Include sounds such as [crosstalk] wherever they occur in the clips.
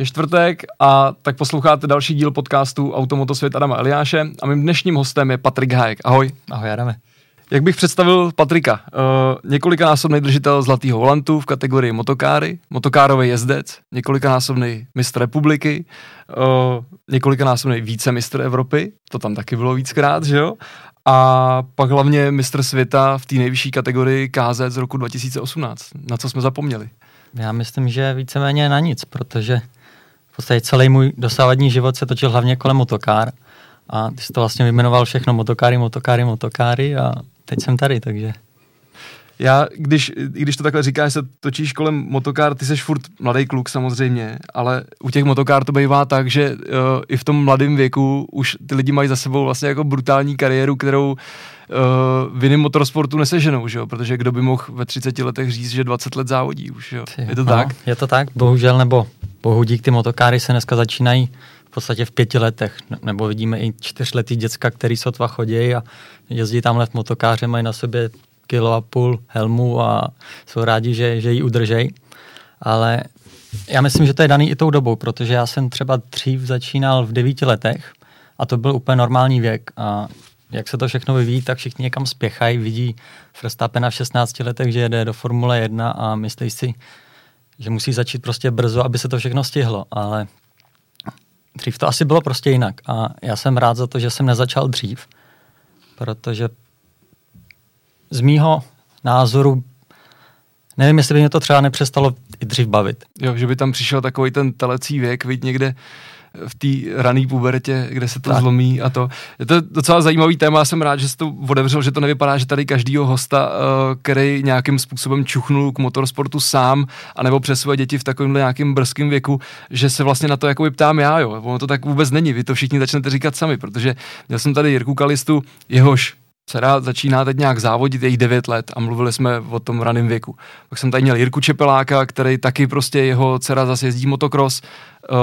Je čtvrtek a tak posloucháte další díl podcastu Automotosvět Adama Eliáše a mým dnešním hostem je Patrik Hájek. Ahoj. Ahoj Adame. Jak bych představil Patrika? Uh, několikanásobný držitel Zlatého volantu v kategorii motokáry, motokárový jezdec, několikanásobný mistr republiky, uh, několikanásobný vícemistr Evropy, to tam taky bylo víckrát, že jo? A pak hlavně mistr světa v té nejvyšší kategorii KZ z roku 2018. Na co jsme zapomněli? Já myslím, že víceméně na nic, protože podstatě celý můj dosávadní život se točil hlavně kolem motokár. A ty jsi to vlastně vyjmenoval všechno motokáry, motokáry, motokáry a teď jsem tady, takže... Já, když, když to takhle říkáš, se točíš kolem motokár, ty seš furt mladý kluk samozřejmě, ale u těch motokár to bývá tak, že uh, i v tom mladém věku už ty lidi mají za sebou vlastně jako brutální kariéru, kterou uh, v jiném motorsportu neseženou, že jo? protože kdo by mohl ve 30 letech říct, že 20 let závodí už, jo? je to no, tak? Je to tak, bohužel, nebo bohu dík, ty motokáry se dneska začínají v podstatě v pěti letech, nebo vidíme i čtyřletý děcka, který sotva chodí a jezdí tamhle v motokáře, mají na sobě kilo a půl helmu a jsou rádi, že, že ji udržej. Ale já myslím, že to je daný i tou dobou, protože já jsem třeba dřív začínal v devíti letech a to byl úplně normální věk a jak se to všechno vyvíjí, tak všichni někam spěchají, vidí Verstappena v 16 letech, že jede do Formule 1 a myslí si, že musí začít prostě brzo, aby se to všechno stihlo, ale dřív to asi bylo prostě jinak. A já jsem rád za to, že jsem nezačal dřív, protože z mýho názoru nevím, jestli by mě to třeba nepřestalo i dřív bavit. Jo, že by tam přišel takový ten telecí věk, viď někde v té rané pubertě, kde se to tak. zlomí a to. Je to docela zajímavý téma, jsem rád, že jsi to odevřel, že to nevypadá, že tady každýho hosta, eh, který nějakým způsobem čuchnul k motorsportu sám, anebo přes své děti v takovém nějakém brzkém věku, že se vlastně na to jako ptám já, jo. Ono to tak vůbec není, vy to všichni začnete říkat sami, protože měl jsem tady Jirku Kalistu, jehož dcera začíná teď nějak závodit, jejich 9 let a mluvili jsme o tom raném věku. Pak jsem tady měl Jirku Čepeláka, který taky prostě jeho dcera zase jezdí motocross. Uh,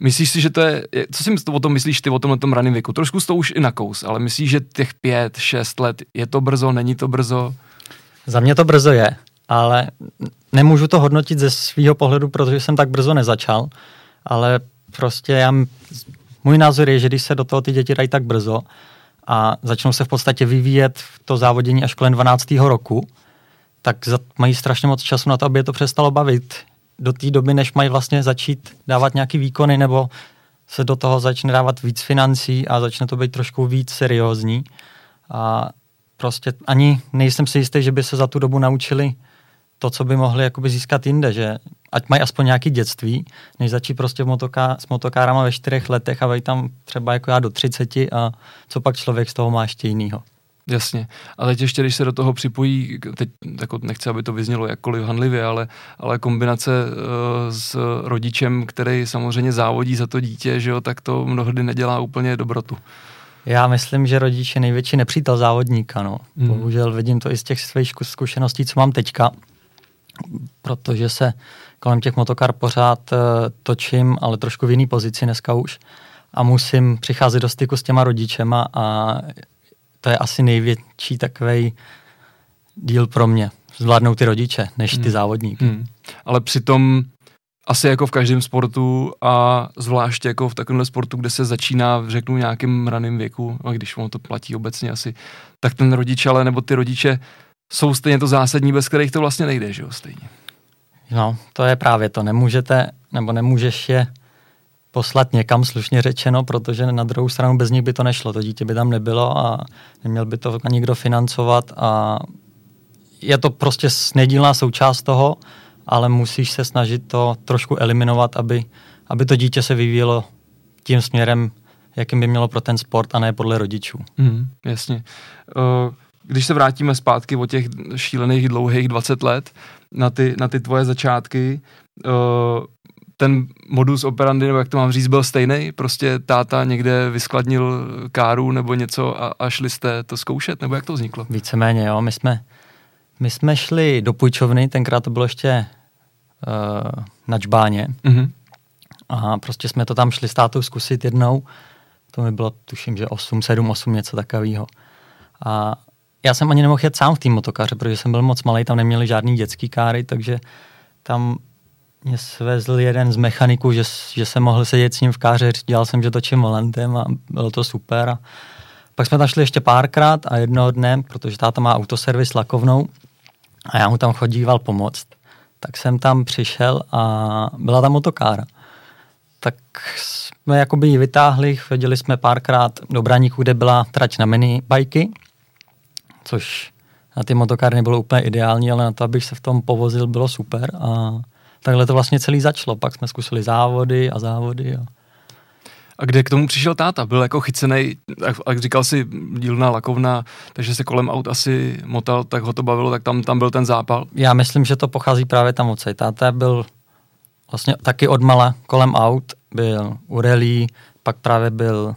myslíš si, že to je, co si o tom myslíš ty o tom, tom raném věku? Trošku to už i na kous, ale myslíš, že těch 5, 6 let je to brzo, není to brzo? Za mě to brzo je, ale nemůžu to hodnotit ze svého pohledu, protože jsem tak brzo nezačal, ale prostě já, můj názor je, že když se do toho ty děti dají tak brzo, a začnou se v podstatě vyvíjet v to závodění až kolem 12. roku, tak mají strašně moc času na to, aby je to přestalo bavit do té doby, než mají vlastně začít dávat nějaký výkony nebo se do toho začne dávat víc financí a začne to být trošku víc seriózní. A prostě ani nejsem si jistý, že by se za tu dobu naučili to, co by mohli jakoby získat jinde, že ať mají aspoň nějaký dětství, než začít prostě motoká, s motokárama ve čtyřech letech a vejít tam třeba jako já do třiceti a co pak člověk z toho má ještě jinýho. Jasně. A teď ještě, když se do toho připojí, teď jako nechci, aby to vyznělo jakkoliv hanlivě, ale, ale kombinace uh, s rodičem, který samozřejmě závodí za to dítě, že jo, tak to mnohdy nedělá úplně dobrotu. Já myslím, že rodič je největší nepřítel závodníka. No. Hmm. Bohužel vidím to i z těch svých zkušeností, co mám teďka, protože se kolem těch motokar pořád uh, točím, ale trošku v jiný pozici dneska už. A musím přicházet do styku s těma rodičema a to je asi největší takový díl pro mě. Zvládnou ty rodiče, než ty hmm. závodníky. Hmm. Ale přitom asi jako v každém sportu a zvláště jako v takovémhle sportu, kde se začíná, řeknu, nějakým raným věku, a když ono to platí obecně asi, tak ten rodič ale nebo ty rodiče jsou stejně to zásadní, bez kterých to vlastně nejde, že jo, stejně. No, to je právě to. Nemůžete, nebo nemůžeš je poslat někam slušně řečeno, protože na druhou stranu bez nich by to nešlo. To dítě by tam nebylo a neměl by to nikdo financovat a je to prostě nedílná součást toho, ale musíš se snažit to trošku eliminovat, aby, aby to dítě se vyvíjelo tím směrem, jakým by mělo pro ten sport a ne podle rodičů. Mm, jasně. Uh, když se vrátíme zpátky o těch šílených dlouhých 20 let na ty, na ty tvoje začátky, uh, ten modus operandi, nebo jak to mám říct, byl stejný? Prostě táta někde vyskladnil káru nebo něco a, a šli jste to zkoušet? Nebo jak to vzniklo? Víceméně, jo. My jsme, my jsme šli do půjčovny, tenkrát to bylo ještě uh, na čbáně. Mm-hmm. A prostě jsme to tam šli s tátou zkusit jednou. To mi bylo, tuším, že 8, 7, 8, něco takového. A já jsem ani nemohl jet sám v té motokáře, protože jsem byl moc malý, tam neměli žádný dětský káry, takže tam mě svezl jeden z mechaniků, že, že jsem mohl sedět s ním v káře, dělal jsem, že točím volantem a bylo to super. A pak jsme tam šli ještě párkrát a jednoho dne, protože táta má autoservis lakovnou a já mu tam chodíval pomoct, tak jsem tam přišel a byla tam motokára. Tak jsme jakoby ji vytáhli, chodili jsme párkrát do Braníku, kde byla trať na mini bajky, což na ty motokárny bylo úplně ideální, ale na to, abych se v tom povozil, bylo super a takhle to vlastně celý začalo. Pak jsme zkusili závody a závody. A... A kde k tomu přišel táta? Byl jako chycený, jak říkal si, dílná lakovna, takže se kolem aut asi motal, tak ho to bavilo, tak tam, tam byl ten zápal? Já myslím, že to pochází právě tam od Táta byl vlastně taky odmala kolem aut, byl u rally, pak právě byl,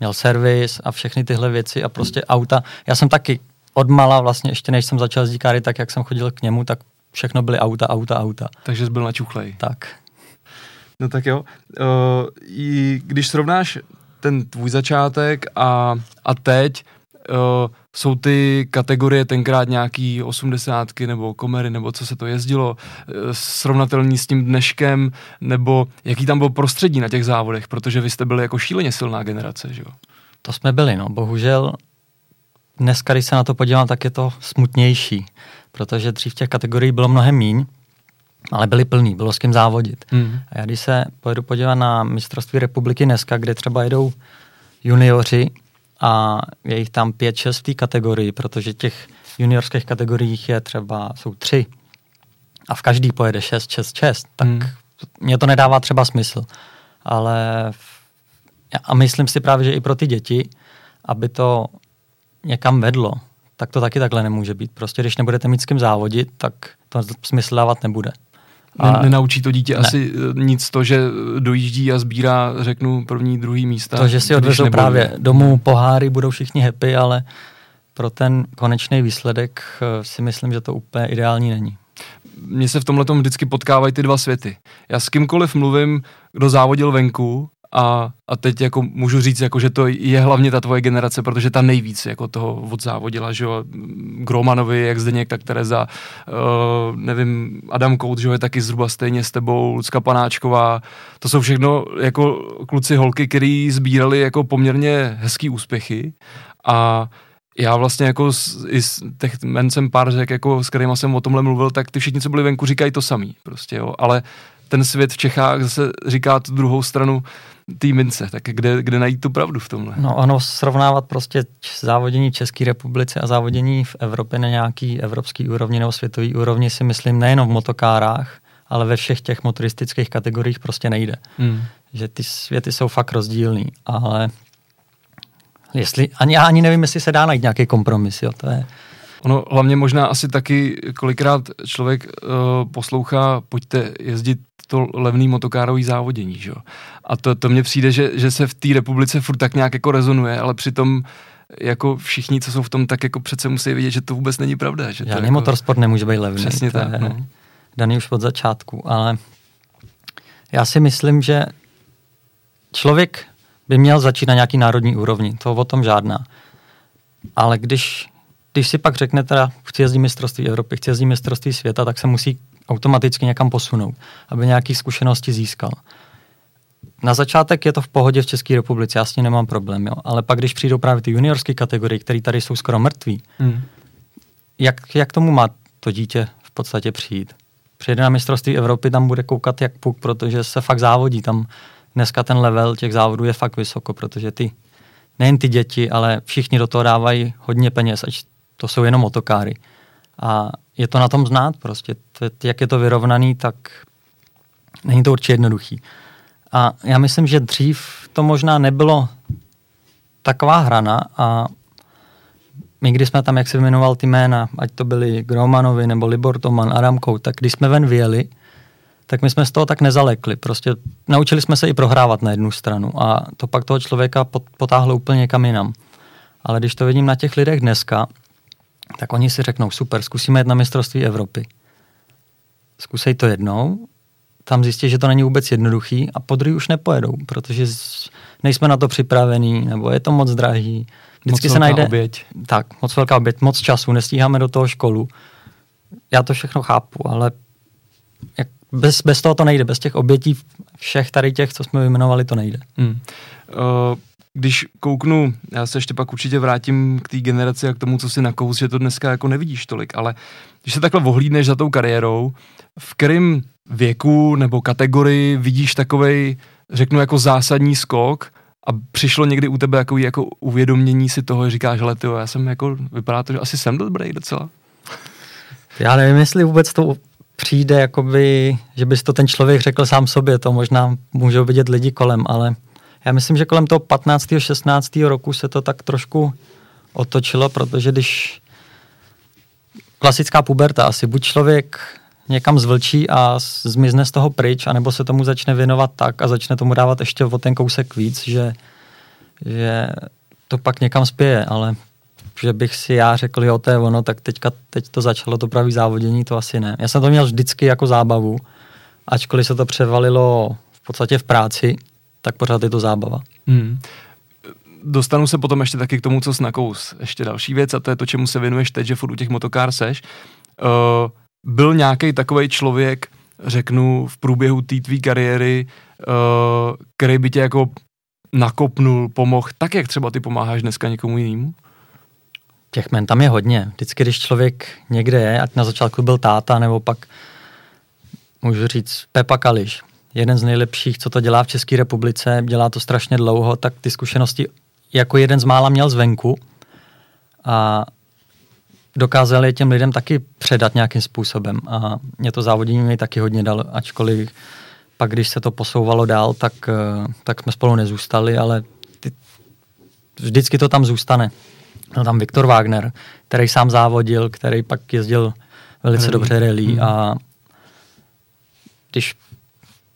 měl servis a všechny tyhle věci a prostě auta. Já jsem taky odmala vlastně, ještě než jsem začal jezdit káry, tak jak jsem chodil k němu, tak všechno byly auta, auta, auta. Takže jsi byl na čuchlej. Tak. No tak jo. Uh, i když srovnáš ten tvůj začátek a, a teď, uh, jsou ty kategorie tenkrát nějaký osmdesátky nebo komery, nebo co se to jezdilo, uh, srovnatelný s tím dneškem, nebo jaký tam byl prostředí na těch závodech, protože vy jste byli jako šíleně silná generace, že jo? To jsme byli, no. Bohužel dneska, když se na to podívám, tak je to smutnější, protože dřív těch kategorií bylo mnohem míň, ale byly plný, bylo s kým závodit. Mm. A já když se pojedu podívat na mistrovství republiky dneska, kde třeba jedou junioři a je jich tam 5-6 v té kategorii, protože těch juniorských kategoriích je třeba, jsou tři a v každý pojede 6, 6, 6, tak mm. mě to nedává třeba smysl. Ale a myslím si právě, že i pro ty děti, aby to někam vedlo, tak to taky takhle nemůže být. Prostě když nebudete mít s kým závodit, tak to smysl dávat nebude. A Nenaučí to dítě ne. asi eh, nic to, že dojíždí a sbírá, řeknu, první, druhý místa. To, že si odvezou právě domů poháry, budou všichni happy, ale pro ten konečný výsledek eh, si myslím, že to úplně ideální není. Mně se v tomhle vždycky potkávají ty dva světy. Já s kýmkoliv mluvím, kdo závodil venku a, a teď jako můžu říct, jako, že to je hlavně ta tvoje generace, protože ta nejvíc jako toho odzávodila, že jo, Gromanovi, jak Zdeněk, tak Tereza, uh, nevím, Adam Kout, že jo, je taky zhruba stejně s tebou, Lucka Panáčková, to jsou všechno jako kluci, holky, který sbírali jako poměrně hezký úspěchy. A já vlastně jako s, i s těch men jsem pár řek, jako s kterými jsem o tomhle mluvil, tak ty všichni, co byli venku, říkají to samý prostě, jo, ale ten svět v Čechách zase říká tu druhou stranu té mince, tak kde, kde najít tu pravdu v tomhle? No ano, srovnávat prostě závodění v České republice a závodění v Evropě na nějaký evropský úrovni nebo světový úrovni si myslím nejenom v motokárách, ale ve všech těch motoristických kategoriích prostě nejde. Hmm. Že ty světy jsou fakt rozdílný, ale jestli, ani, já ani nevím, jestli se dá najít nějaký kompromis, jo, to je... Ono hlavně možná asi taky kolikrát člověk uh, poslouchá, pojďte jezdit to levný motokárový závodění, že? A to, to mně přijde, že, že se v té republice furt tak nějak jako rezonuje, ale přitom jako všichni, co jsou v tom, tak jako přece musí vědět, že to vůbec není pravda. Že Žádný jako... motorsport nemůže být levný. Přesně to tak. Je no. Daný už od začátku, ale já si myslím, že člověk by měl začít na nějaký národní úrovni, to o tom žádná. Ale když, když si pak řekne teda, chci jezdit mistrovství Evropy, chci jezdit mistrovství světa, tak se musí automaticky někam posunout, aby nějaké zkušenosti získal. Na začátek je to v pohodě v České republice, já s tím nemám problém, jo. ale pak, když přijdou právě ty juniorské kategorie, které tady jsou skoro mrtví, hmm. jak, jak tomu má to dítě v podstatě přijít? Přijede na mistrovství Evropy, tam bude koukat jak puk, protože se fakt závodí. Tam dneska ten level těch závodů je fakt vysoko, protože ty, nejen ty děti, ale všichni do toho dávají hodně peněz, ať to jsou jenom motokáry. A je to na tom znát prostě. Jak je to vyrovnaný, tak není to určitě jednoduchý. A já myslím, že dřív to možná nebylo taková hrana a my, když jsme tam, jak se jmenoval ty jména, ať to byli Gromanovi nebo Libor Toman, Adamkou, tak když jsme ven vyjeli, tak my jsme z toho tak nezalekli. Prostě naučili jsme se i prohrávat na jednu stranu a to pak toho člověka potáhlo úplně někam jinam. Ale když to vidím na těch lidech dneska, tak oni si řeknou, super, zkusíme jet na mistrovství Evropy. Zkusej to jednou, tam zjistí, že to není vůbec jednoduchý a po druhý už nepojedou, protože nejsme na to připravení, nebo je to moc drahý. Vždycky moc se najde... Oběť. Tak, moc velká oběť, moc času, nestíháme do toho školu. Já to všechno chápu, ale jak bez, bez toho to nejde, bez těch obětí všech tady těch, co jsme vyjmenovali, to nejde. Hmm. Uh, když kouknu, já se ještě pak určitě vrátím k té generaci a k tomu, co si nakous, že to dneska jako nevidíš tolik, ale když se takhle ohlídneš za tou kariérou, v kterém věku nebo kategorii vidíš takovej, řeknu jako zásadní skok a přišlo někdy u tebe jako, jako uvědomění si toho, že říkáš, ale tyjo, já jsem jako, vypadá to, že asi jsem dobrý docela. Já nevím, jestli vůbec to přijde, jakoby, že bys to ten člověk řekl sám sobě, to možná můžou vidět lidi kolem, ale já myslím, že kolem toho 15. 16. roku se to tak trošku otočilo, protože když klasická puberta asi, buď člověk někam zvlčí a zmizne z toho pryč, anebo se tomu začne věnovat tak a začne tomu dávat ještě o ten kousek víc, že, že to pak někam spěje, ale že bych si já řekl, jo, to je ono, tak teďka, teď to začalo to pravý závodění, to asi ne. Já jsem to měl vždycky jako zábavu, ačkoliv se to převalilo v podstatě v práci, tak pořád je to zábava. Hmm. Dostanu se potom ještě taky k tomu, co snakous. Ještě další věc a to je to, čemu se věnuješ teď, že furt u těch motokár seš. Uh, byl nějaký takový člověk, řeknu, v průběhu té tvý kariéry, uh, který by tě jako nakopnul, pomohl, tak jak třeba ty pomáháš dneska někomu jinému? Těch men tam je hodně. Vždycky, když člověk někde je, ať na začátku byl táta, nebo pak můžu říct Pepa Kališ, jeden z nejlepších, co to dělá v České republice, dělá to strašně dlouho, tak ty zkušenosti jako jeden z mála měl zvenku a dokázal je těm lidem taky předat nějakým způsobem a mě to závodění mi taky hodně dalo, ačkoliv pak, když se to posouvalo dál, tak, eh, tak jsme spolu nezůstali, ale ty, vždycky to tam zůstane. Byl tam Viktor Wagner, který sám závodil, který pak jezdil velice rally. dobře rally hmm. a když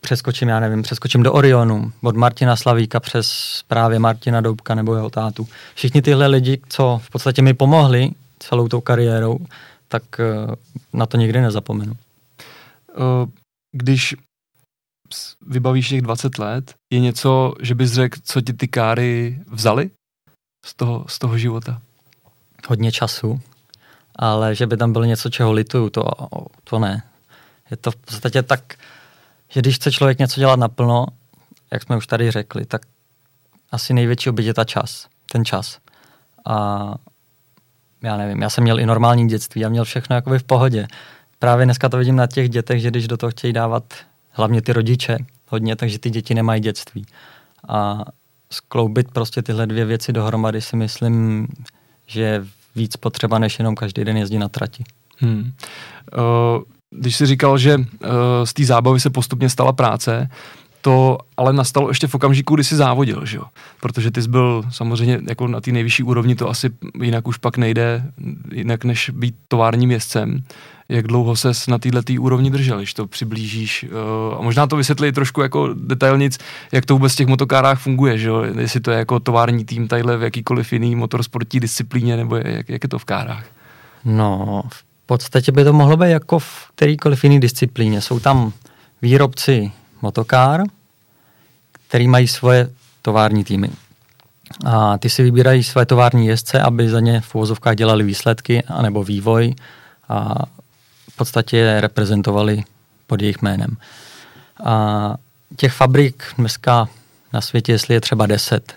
přeskočím, já nevím, přeskočím do Orionu, od Martina Slavíka přes právě Martina Doubka nebo jeho tátu. Všichni tyhle lidi, co v podstatě mi pomohli celou tou kariérou, tak eh, na to nikdy nezapomenu. Eh, když vybavíš těch 20 let, je něco, že bys řekl, co ti ty káry vzali z toho, z toho života? Hodně času, ale že by tam bylo něco, čeho lituju, to, to ne. Je to v podstatě tak, že když chce člověk něco dělat naplno, jak jsme už tady řekli, tak asi největší oběť je ta čas, ten čas. A já nevím, já jsem měl i normální dětství, já měl všechno jako v pohodě. Právě dneska to vidím na těch dětech, že když do toho chtějí dávat hlavně ty rodiče hodně, takže ty děti nemají dětství. A skloubit prostě tyhle dvě věci dohromady si myslím, že je víc potřeba, než jenom každý den jezdit na trati. Hmm. Uh, když jsi říkal, že uh, z té zábavy se postupně stala práce, to ale nastalo ještě v okamžiku, kdy jsi závodil, že jo? Protože ty jsi byl samozřejmě jako na té nejvyšší úrovni, to asi jinak už pak nejde, jinak než být továrním jezdcem. Jak dlouho ses na této úrovni držel, když to přiblížíš? Uh, a možná to vysvětli trošku jako detailnic, jak to vůbec v těch motokárách funguje, že jo? Jestli to je jako tovární tým tadyhle v jakýkoliv jiný motorsportní disciplíně, nebo jak, jak je to v kárách? No, v podstatě by to mohlo být jako v kterýkoliv jiný disciplíně. Jsou tam výrobci motokár, který mají svoje tovární týmy. A ty si vybírají své tovární jezdce, aby za ně v uvozovkách dělali výsledky anebo vývoj a v podstatě je reprezentovali pod jejich jménem. A těch fabrik dneska na světě, jestli je třeba deset.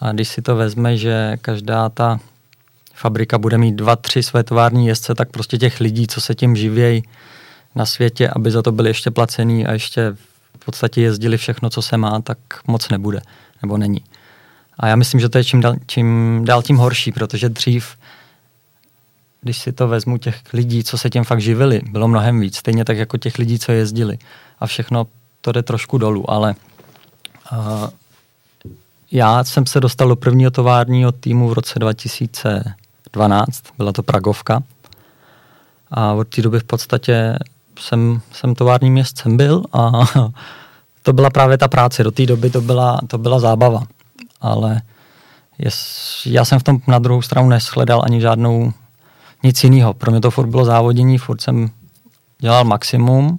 A když si to vezme, že každá ta fabrika bude mít dva, tři své tovární jezdce, tak prostě těch lidí, co se tím živějí na světě, aby za to byli ještě placený a ještě v podstatě jezdili všechno, co se má, tak moc nebude, nebo není. A já myslím, že to je čím dál, čím dál tím horší, protože dřív, když si to vezmu těch lidí, co se tím fakt živili, bylo mnohem víc, stejně tak jako těch lidí, co jezdili. A všechno to jde trošku dolů, ale uh, já jsem se dostal do prvního továrního týmu v roce 2012, byla to Pragovka. A od té doby v podstatě jsem, jsem továrním městcem byl a [laughs] to byla právě ta práce. Do té doby to byla, to byla zábava. Ale jest, já jsem v tom na druhou stranu neshledal ani žádnou nic jiného. Pro mě to furt bylo závodění, furt jsem dělal maximum.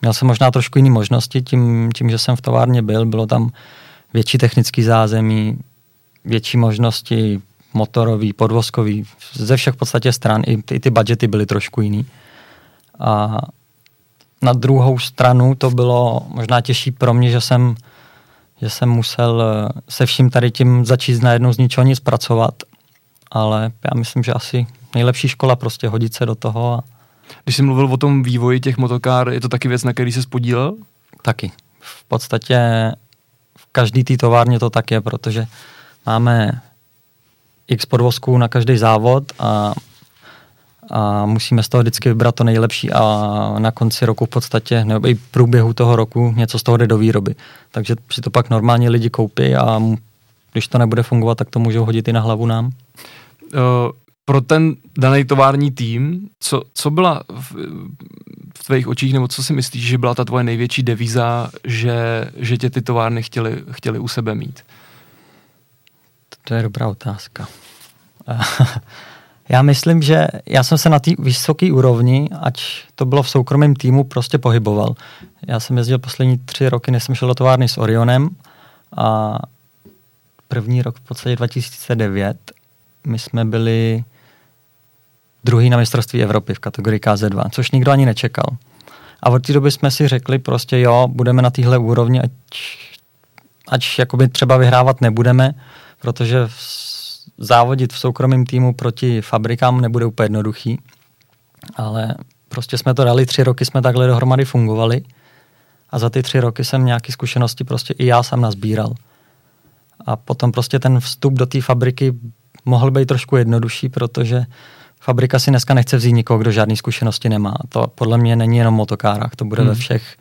Měl jsem možná trošku jiné možnosti tím, tím, že jsem v továrně byl. Bylo tam větší technický zázemí, větší možnosti motorový, podvozkový, ze všech v podstatě stran. I, i ty budgety byly trošku jiný. A na druhou stranu to bylo možná těžší pro mě, že jsem, že jsem musel eh, se vším tady tím začít najednou z ničeho nic pracovat. Ale já myslím, že asi nejlepší škola prostě hodit se do toho. A... Když jsi mluvil o tom vývoji těch motokár, je to taky věc, na který jsi spodílel? Taky. V podstatě v každý té továrně to tak je, protože máme x podvozků na každý závod a a musíme z toho vždycky vybrat to nejlepší a na konci roku v podstatě, nebo i průběhu toho roku něco z toho jde do výroby. Takže si to pak normálně lidi koupí a když to nebude fungovat, tak to můžou hodit i na hlavu nám. Uh, pro ten daný tovární tým, co, co byla v, v tvých očích, nebo co si myslíš, že byla ta tvoje největší devíza, že, že tě ty továrny chtěli, chtěli u sebe mít? To je dobrá otázka. [laughs] Já myslím, že já jsem se na té vysoké úrovni, ať to bylo v soukromém týmu, prostě pohyboval. Já jsem jezdil poslední tři roky, než jsem šel do továrny s Orionem a první rok v podstatě 2009 my jsme byli druhý na mistrovství Evropy v kategorii KZ2, což nikdo ani nečekal. A od té doby jsme si řekli prostě jo, budeme na téhle úrovni, ať, ať jakoby třeba vyhrávat nebudeme, protože závodit v soukromém týmu proti fabrikám nebude úplně jednoduchý, ale prostě jsme to dali, tři roky jsme takhle dohromady fungovali a za ty tři roky jsem nějaké zkušenosti prostě i já sám nazbíral. A potom prostě ten vstup do té fabriky mohl být trošku jednodušší, protože fabrika si dneska nechce vzít nikoho, kdo žádné zkušenosti nemá. To podle mě není jenom motokárách, to bude hmm. ve všech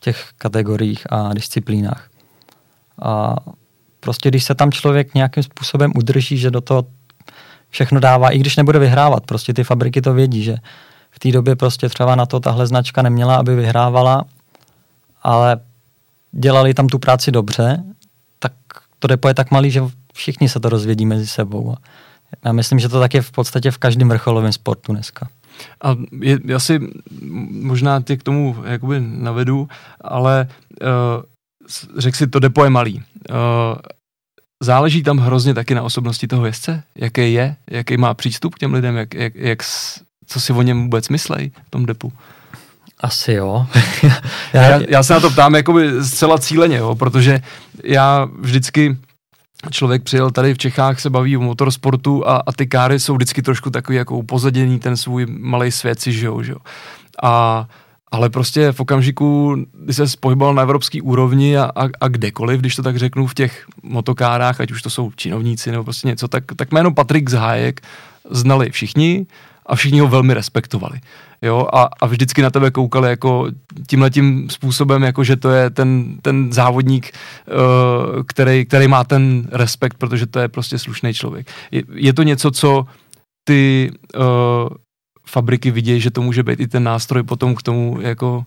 těch kategoriích a disciplínách. A prostě když se tam člověk nějakým způsobem udrží, že do toho všechno dává, i když nebude vyhrávat, prostě ty fabriky to vědí, že v té době prostě třeba na to tahle značka neměla, aby vyhrávala, ale dělali tam tu práci dobře, tak to depo je tak malý, že všichni se to rozvědí mezi sebou. Já myslím, že to tak je v podstatě v každém vrcholovém sportu dneska. A je, já si možná tě k tomu jakoby navedu, ale uh, řekl si, to depo je malý. Uh, záleží tam hrozně taky na osobnosti toho jezdce, jaký je, jaký má přístup k těm lidem, jak, jak, jak, co si o něm vůbec myslej v tom depu. Asi jo. [laughs] já, já se na to ptám jakoby zcela cíleně, jo, protože já vždycky člověk přijel tady v Čechách, se baví o motorsportu a, a ty káry jsou vždycky trošku takový jako upozaděný ten svůj malý svět si žijou, že jo. A ale prostě v okamžiku, kdy se pohyboval na evropské úrovni a, a, a kdekoliv, když to tak řeknu, v těch motokárách, ať už to jsou činovníci nebo prostě něco, tak, tak jméno Patrik Zhájek znali všichni a všichni ho velmi respektovali. Jo, a, a vždycky na tebe koukali jako tímhletím způsobem, jako že to je ten, ten závodník, uh, který, který má ten respekt, protože to je prostě slušný člověk. Je, je to něco, co ty uh, fabriky vidějí, že to může být i ten nástroj potom k tomu jako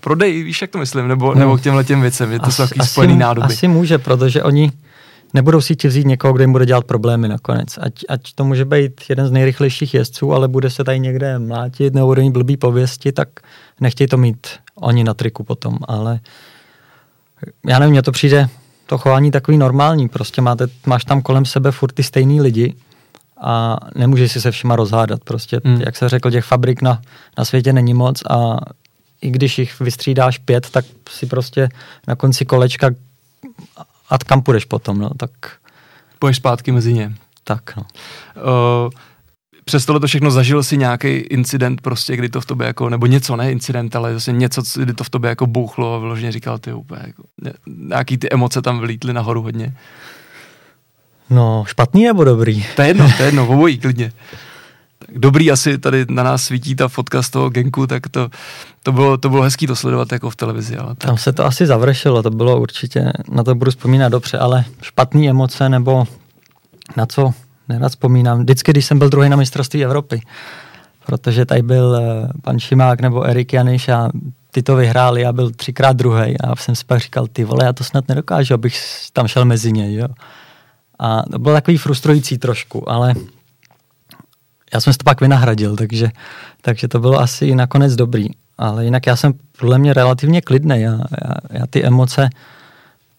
prodej, víš, jak to myslím, nebo, no. nebo k těmhle těm věcem, je to asi, takový spojený nádoby. Asi může, protože oni nebudou si ti vzít někoho, kdo jim bude dělat problémy nakonec. Ať, ať to může být jeden z nejrychlejších jezdců, ale bude se tady někde mlátit nebo bude mít blbý pověsti, tak nechtějí to mít oni na triku potom, ale já nevím, mně to přijde to chování takový normální, prostě máte, máš tam kolem sebe furt ty stejný lidi a nemůžeš si se všema rozhádat. Prostě, hmm. jak se řekl, těch fabrik na, na světě není moc a i když jich vystřídáš pět, tak si prostě na konci kolečka a kam půjdeš potom, no, tak... Půjdeš zpátky mezi ně. Tak, no. Uh, přes tohle to všechno zažil si nějaký incident prostě, kdy to v tobě jako, nebo něco, ne incident, ale zase něco, kdy to v tobě jako bouchlo a vyloženě říkal ty úplně jako, nějaký ty emoce tam vylítly nahoru hodně. No, špatný nebo dobrý? To je jedno, to je jedno, obojí klidně. Tak dobrý asi tady na nás svítí ta fotka z toho genku, tak to, to, bylo, to bylo hezký to sledovat jako v televizi. Ale tak. Tam se to asi završilo, to bylo určitě, na to budu vzpomínat dobře, ale špatný emoce nebo na co nerad vzpomínám. Vždycky, když jsem byl druhý na mistrovství Evropy, protože tady byl eh, pan Šimák nebo Erik Janiš a ty to vyhráli, já byl třikrát druhý a jsem si pak říkal, ty vole, já to snad nedokážu, abych tam šel mezi ně, jo. A to bylo takový frustrující trošku, ale já jsem si to pak vynahradil, takže, takže to bylo asi nakonec dobrý. Ale jinak já jsem podle mě relativně klidný. Já, já, já ty emoce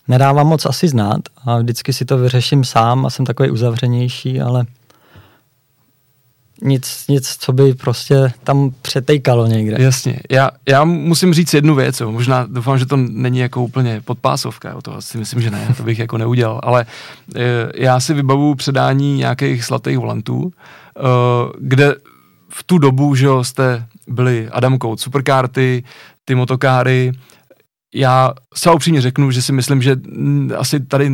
nedávám moc asi znát a vždycky si to vyřeším sám a jsem takový uzavřenější, ale nic, nic, co by prostě tam přetejkalo někde. Jasně. Já, já musím říct jednu věc, jo. možná doufám, že to není jako úplně podpásovka, jo. to si myslím, že ne, to bych jako neudělal, ale e, já si vybavu předání nějakých slatých volantů, e, kde v tu dobu, že jo, jste byli Adam Code Superkarty, ty motokáry, já se upřímně řeknu, že si myslím, že asi tady,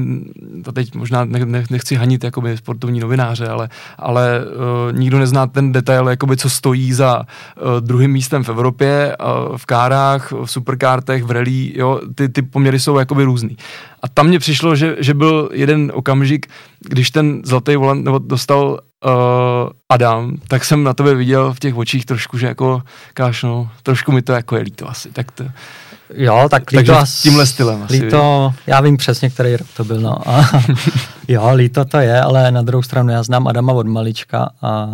to teď možná nechci hanit jakoby sportovní novináře, ale, ale uh, nikdo nezná ten detail, jakoby co stojí za uh, druhým místem v Evropě, uh, v kárách, v superkártech, v rally, jo, ty, ty poměry jsou jakoby různý. A tam mně přišlo, že, že byl jeden okamžik, když ten zlatý volant nebo dostal uh, Adam, tak jsem na tebe viděl v těch očích trošku, že jako káš, no, trošku mi to jako je líto asi. Tak to, Jo, tak Takže líto tímhle stylem asi, líto, já vím přesně, který rok to byl, no. A, [laughs] jo, líto to je, ale na druhou stranu já znám Adama od malička a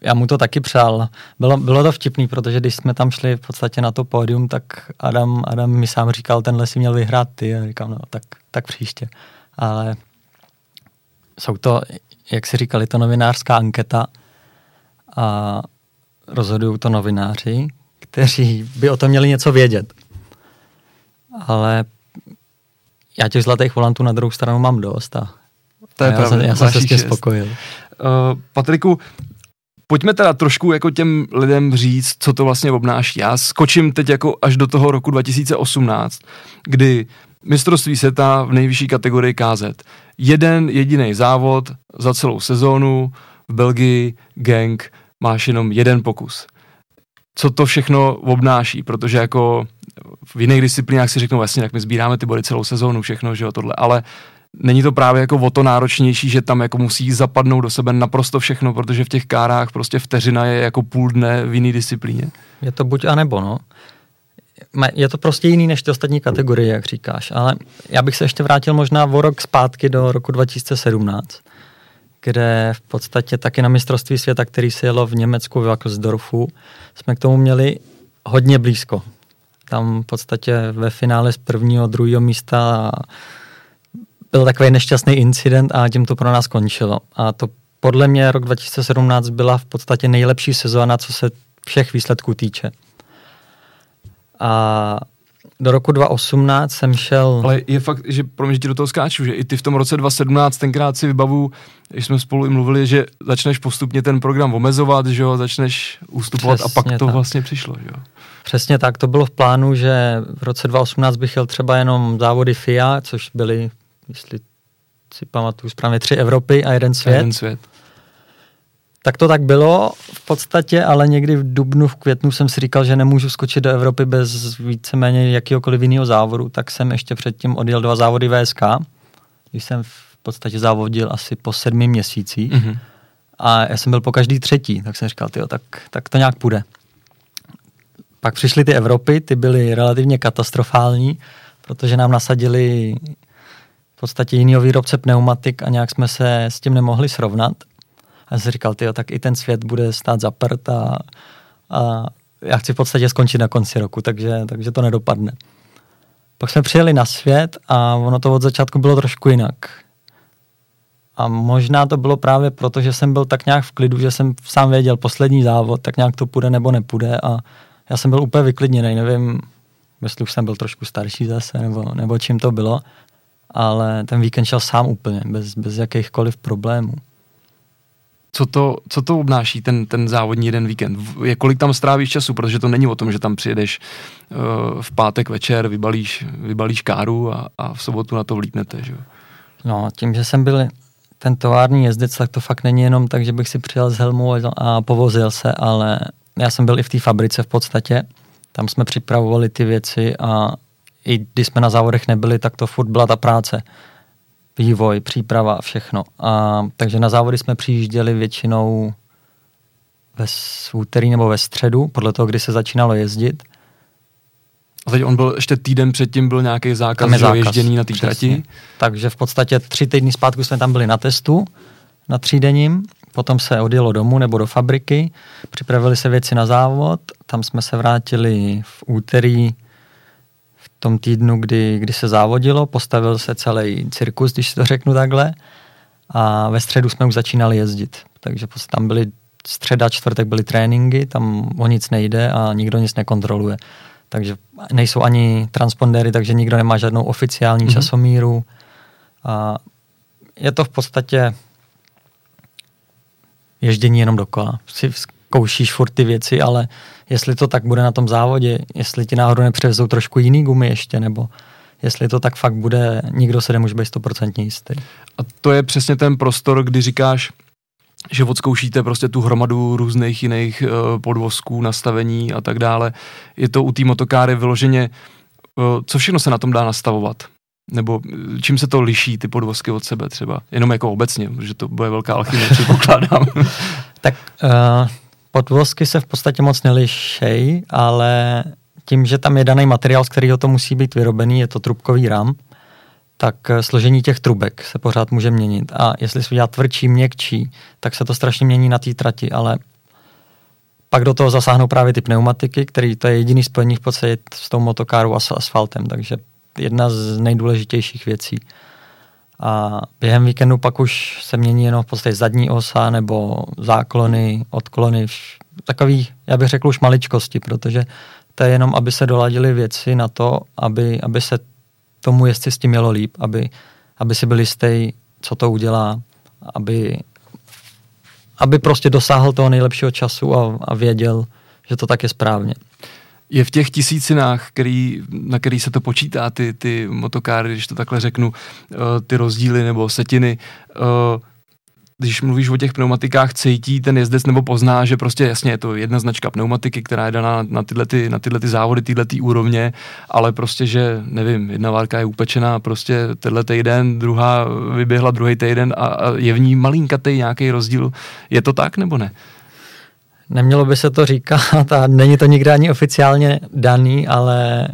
já mu to taky přál. Bylo, bylo to vtipný, protože když jsme tam šli v podstatě na to pódium, tak Adam, Adam mi sám říkal, tenhle si měl vyhrát ty. A říkám, no tak, tak příště. Ale jsou to, jak si říkali, to novinářská anketa a rozhodují to novináři, kteří by o tom měli něco vědět ale já těch zlatých volantů na druhou stranu mám dost a to je já, pravda, jsem, já jsem se s tím spokojil. Uh, Patriku, pojďme teda trošku jako těm lidem říct, co to vlastně obnáší. Já skočím teď jako až do toho roku 2018, kdy mistrovství světa v nejvyšší kategorii KZ. Jeden jediný závod za celou sezónu v Belgii, gang, máš jenom jeden pokus. Co to všechno obnáší, protože jako v jiných disciplínách si řeknou, vlastně, jak my sbíráme ty body celou sezónu, všechno, že jo, tohle, ale není to právě jako o to náročnější, že tam jako musí zapadnout do sebe naprosto všechno, protože v těch kárách prostě vteřina je jako půl dne v jiný disciplíně. Je to buď a nebo, no. Je to prostě jiný než ty ostatní kategorie, jak říkáš, ale já bych se ještě vrátil možná o rok zpátky do roku 2017, kde v podstatě taky na mistrovství světa, který se jelo v Německu v Wackersdorfu, jsme k tomu měli hodně blízko tam v podstatě ve finále z prvního, druhého místa byl takový nešťastný incident a tím to pro nás skončilo. A to podle mě rok 2017 byla v podstatě nejlepší sezóna, co se všech výsledků týče. A do roku 2018 jsem šel... Ale je fakt, že pro mě ti do toho skáču, že i ty v tom roce 2017 tenkrát si vybavu, když jsme spolu i mluvili, že začneš postupně ten program omezovat, že jo, začneš ústupovat Přesně a pak to tak. vlastně přišlo, že jo. Přesně tak, to bylo v plánu, že v roce 2018 bych jel třeba jenom závody FIA, což byly, jestli si pamatuju správně, tři Evropy a jeden svět. A jeden svět. Tak to tak bylo v podstatě, ale někdy v dubnu, v květnu jsem si říkal, že nemůžu skočit do Evropy bez víceméně jakýkoliv jiného závodu, tak jsem ještě předtím odjel dva závody VSK, když jsem v podstatě závodil asi po sedmi měsících. Mm-hmm. A já jsem byl po každý třetí, tak jsem říkal, tyjo, tak, tak to nějak půjde. Pak přišly ty Evropy, ty byly relativně katastrofální, protože nám nasadili v podstatě jiný výrobce pneumatik a nějak jsme se s tím nemohli srovnat. A jsem říkal, tyjo, tak i ten svět bude stát za prd a, a já chci v podstatě skončit na konci roku, takže, takže to nedopadne. Pak jsme přijeli na svět a ono to od začátku bylo trošku jinak. A možná to bylo právě proto, že jsem byl tak nějak v klidu, že jsem sám věděl poslední závod, tak nějak to půjde nebo nepůjde a já jsem byl úplně vyklidněný, nevím, jestli už jsem byl trošku starší zase, nebo, nebo čím to bylo, ale ten víkend šel sám úplně, bez, bez jakýchkoliv problémů. Co to, co to obnáší ten, ten závodní jeden víkend? Je, kolik tam strávíš času? Protože to není o tom, že tam přijedeš uh, v pátek večer, vybalíš, vybalíš káru a, a v sobotu na to vlítnete, že? No, tím, že jsem byl ten tovární jezdec, tak to fakt není jenom tak, že bych si přijel z helmu a povozil se, ale já jsem byl i v té fabrice v podstatě, tam jsme připravovali ty věci a i když jsme na závodech nebyli, tak to furt byla ta práce. Vývoj, příprava a všechno. A, takže na závody jsme přijížděli většinou ve úterý nebo ve středu, podle toho, kdy se začínalo jezdit. A teď on byl, ještě týden předtím byl nějaký zákaz, zákaz ježdění na té trati? Takže v podstatě tři týdny zpátky jsme tam byli na testu, na třídenním Potom se odjelo domů nebo do fabriky, připravili se věci na závod, tam jsme se vrátili v úterý tom týdnu, kdy, kdy se závodilo, postavil se celý cirkus, když to řeknu takhle, a ve středu jsme už začínali jezdit. Takže tam byly středa, čtvrtek byly tréninky, tam o nic nejde a nikdo nic nekontroluje. Takže nejsou ani transpondery, takže nikdo nemá žádnou oficiální mm-hmm. časomíru. A je to v podstatě ježdění jenom dokola. Si zkoušíš furt ty věci, ale jestli to tak bude na tom závodě, jestli ti náhodou nepřevezou trošku jiný gumy ještě, nebo jestli to tak fakt bude, nikdo se nemůže být stoprocentně jistý. A to je přesně ten prostor, kdy říkáš, že odzkoušíte prostě tu hromadu různých jiných uh, podvozků, nastavení a tak dále. Je to u té motokáry vyloženě, uh, co všechno se na tom dá nastavovat? Nebo eh, čím se to liší, ty podvozky od sebe třeba? Jenom jako obecně, protože to bude velká alchymie, [laughs] předpokládám. tak uh, podvozky se v podstatě moc nelišej, ale tím, že tam je daný materiál, z kterého to musí být vyrobený, je to trubkový ram, tak eh, složení těch trubek se pořád může měnit. A jestli se udělá tvrdší, měkčí, tak se to strašně mění na té trati, ale pak do toho zasáhnou právě ty pneumatiky, který to je jediný spojení v podstatě s tou motokárou a s asfaltem, takže jedna z nejdůležitějších věcí. A během víkendu pak už se mění jenom v podstatě zadní osa nebo záklony, odklony, takový, já bych řekl už maličkosti, protože to je jenom, aby se doladily věci na to, aby, aby se tomu jezdci s tím mělo líp, aby, aby si byl jistý, co to udělá, aby, aby prostě dosáhl toho nejlepšího času a, a věděl, že to tak je správně. Je v těch tisícinách, který, na který se to počítá, ty, ty motokáry, když to takhle řeknu, eh, ty rozdíly nebo setiny, eh, když mluvíš o těch pneumatikách, cítí ten jezdec nebo pozná, že prostě jasně je to jedna značka pneumatiky, která je daná na tyhle, ty, na tyhle ty závody, tyhle ty úrovně, ale prostě, že nevím, jedna várka je upečená prostě tenhle týden, druhá vyběhla druhý týden a, a je v ní malinkatý nějaký rozdíl. Je to tak nebo ne? Nemělo by se to říkat a není to nikdy ani oficiálně daný, ale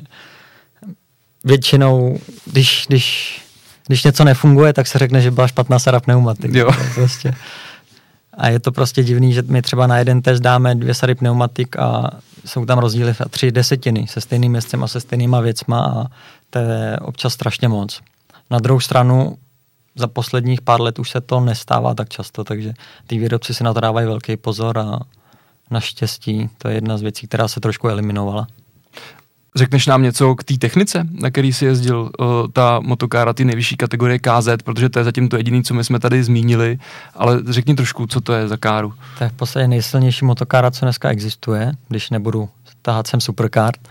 většinou, když, když když něco nefunguje, tak se řekne, že byla špatná sara pneumatik. Jo. Prostě. A je to prostě divný, že my třeba na jeden test dáme dvě sady pneumatik a jsou tam rozdíly v tři desetiny se stejným městcem a se stejnýma věcma a to je občas strašně moc. Na druhou stranu za posledních pár let už se to nestává tak často, takže ty výrobci si na to dávají velký pozor a naštěstí to je jedna z věcí, která se trošku eliminovala. Řekneš nám něco k té technice, na který si jezdil uh, ta motokára, ty nejvyšší kategorie KZ, protože to je zatím to jediné, co my jsme tady zmínili, ale řekni trošku, co to je za káru. To je v podstatě nejsilnější motokára, co dneska existuje, když nebudu tahat sem superkart.